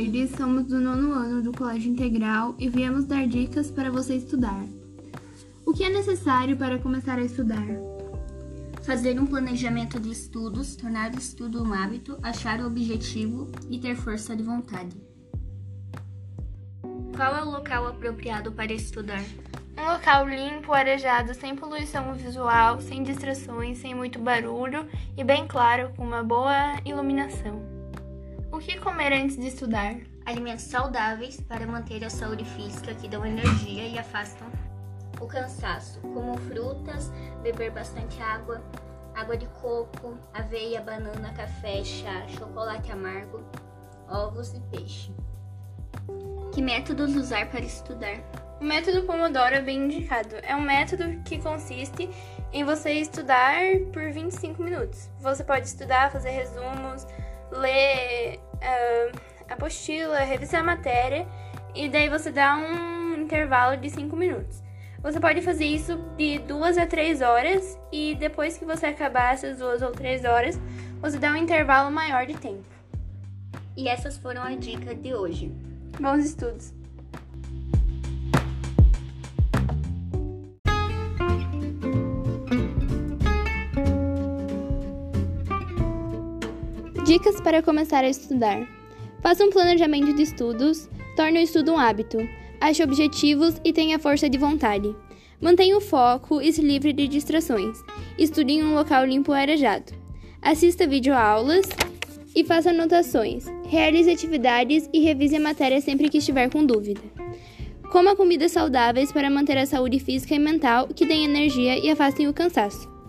tarde, somos do nono ano do Colégio Integral e viemos dar dicas para você estudar. O que é necessário para começar a estudar? Fazer um planejamento de estudos, tornar o estudo um hábito, achar o objetivo e ter força de vontade. Qual é o local apropriado para estudar? Um local limpo, arejado, sem poluição visual, sem distrações, sem muito barulho e bem claro, com uma boa iluminação. O que comer antes de estudar? Alimentos saudáveis para manter a saúde física que dão energia e afastam o cansaço, como frutas, beber bastante água, água de coco, aveia, banana, café, chá, chocolate amargo, ovos e peixe. Que métodos usar para estudar? O método Pomodoro é bem indicado. É um método que consiste em você estudar por 25 minutos. Você pode estudar, fazer resumos, ler uh, apostila, revisar a matéria e daí você dá um intervalo de 5 minutos. Você pode fazer isso de duas a três horas e depois que você acabar essas duas ou três horas, você dá um intervalo maior de tempo. E essas foram as dicas de hoje. Bons estudos! Dicas para começar a estudar: Faça um planejamento de estudos, torne o estudo um hábito, ache objetivos e tenha força de vontade. Mantenha o foco e se livre de distrações. Estude em um local limpo e arejado. Assista videoaulas e faça anotações. Realize atividades e revise a matéria sempre que estiver com dúvida. Coma comidas saudáveis para manter a saúde física e mental que deem energia e afastem o cansaço.